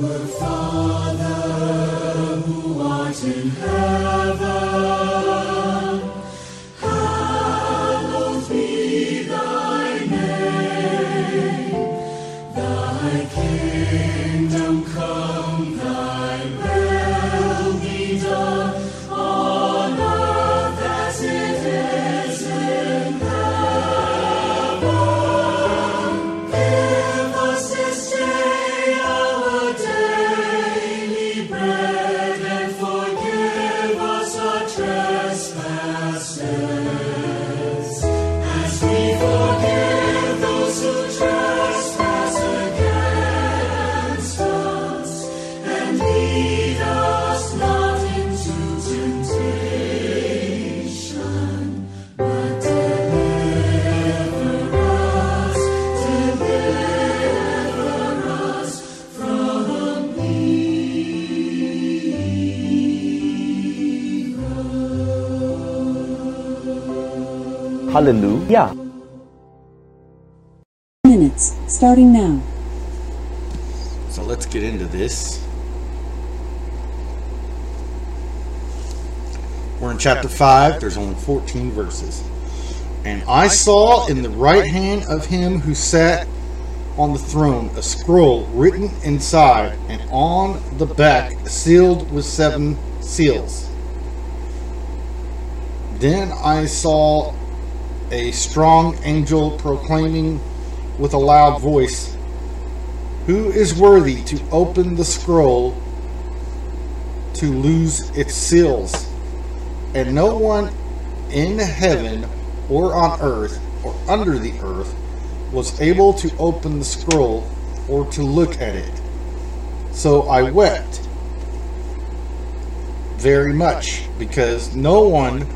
Our Father who art in heaven, hallowed be thy name, thy kingdom. Hallelujah. Minutes starting now. So let's get into this. We're in chapter 5. There's only 14 verses. And I saw in the right hand of him who sat on the throne a scroll written inside and on the back sealed with seven seals. Then I saw a strong angel proclaiming with a loud voice, Who is worthy to open the scroll to lose its seals? And no one in heaven or on earth or under the earth was able to open the scroll or to look at it. So I wept very much because no one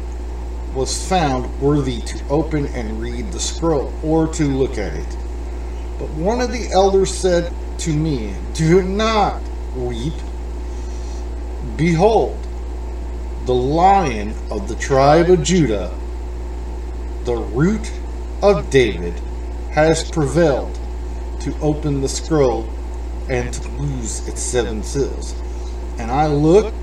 was found worthy to open and read the scroll or to look at it. But one of the elders said to me, Do not weep. Behold, the lion of the tribe of Judah, the root of David, has prevailed to open the scroll and to loose its seven seals. And I looked,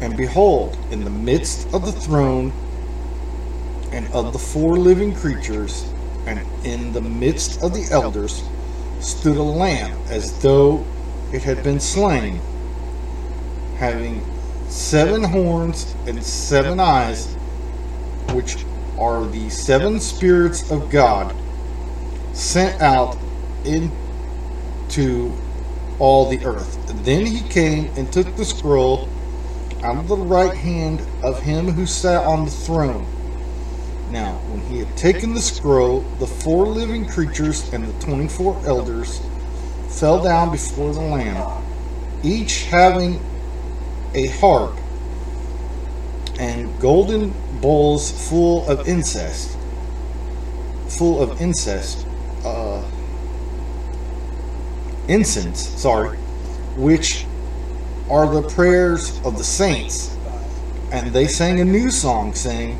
and behold, in the midst of the throne and of the four living creatures, and in the midst of the elders, stood a lamb as though it had been slain, having seven horns and seven eyes, which are the seven spirits of God sent out into all the earth. Then he came and took the scroll out of the right hand of him who sat on the throne. Now, when he had taken the scroll, the four living creatures and the twenty four elders fell down before the Lamb, each having a harp and golden bowls full of incest, full of incest, uh, incense, sorry, which are the prayers of the saints. And they sang a new song, saying,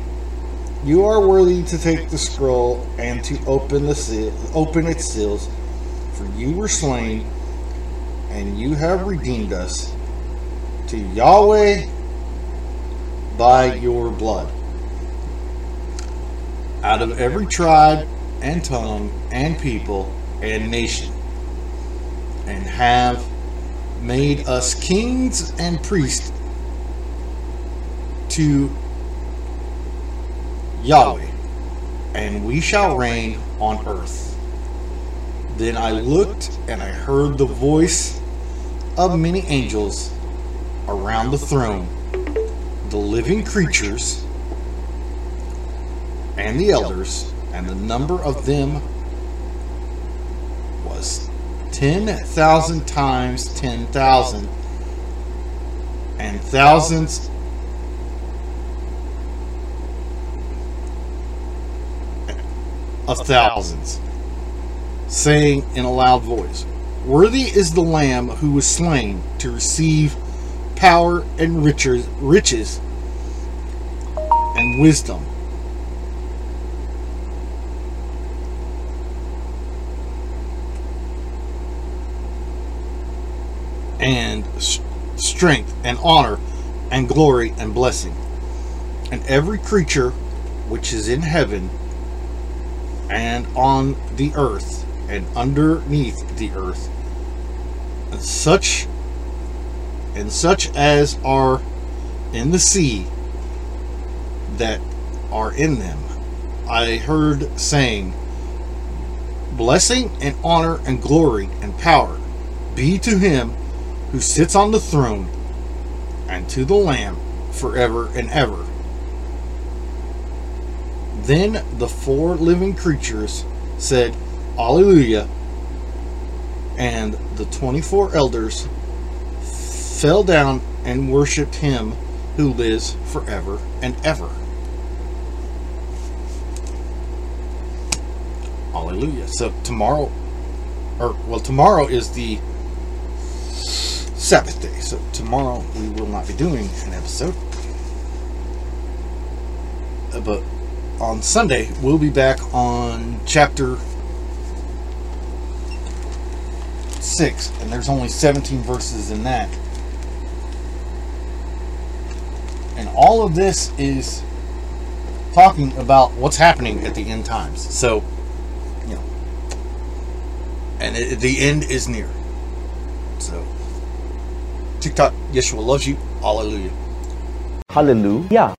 "You are worthy to take the scroll and to open the seal, open its seals, for you were slain, and you have redeemed us to Yahweh by your blood." Out of every tribe and tongue and people and nation, and have made us kings and priests to Yahweh, and we shall reign on earth. Then I looked and I heard the voice of many angels around the throne, the living creatures and the elders, and the number of them was 10,000 times 10,000 and thousands of thousands, saying in a loud voice, Worthy is the Lamb who was slain to receive power and riches, riches and wisdom and strength and honor and glory and blessing. And every creature which is in heaven and on the earth and underneath the earth, and such and such as are in the sea that are in them, I heard saying, Blessing and honor and glory and power be to him who sits on the throne and to the Lamb forever and ever. Then the four living creatures said, Alleluia, and the 24 elders fell down and worshiped him who lives forever and ever. Hallelujah. So tomorrow, or well, tomorrow is the Sabbath day. So tomorrow we will not be doing an episode. Uh, But on Sunday, we'll be back on chapter 6, and there's only 17 verses in that. And all of this is talking about what's happening at the end times. So, you know, and it, the end is near. So, TikTok, Yeshua loves you. Hallelujah. Hallelujah.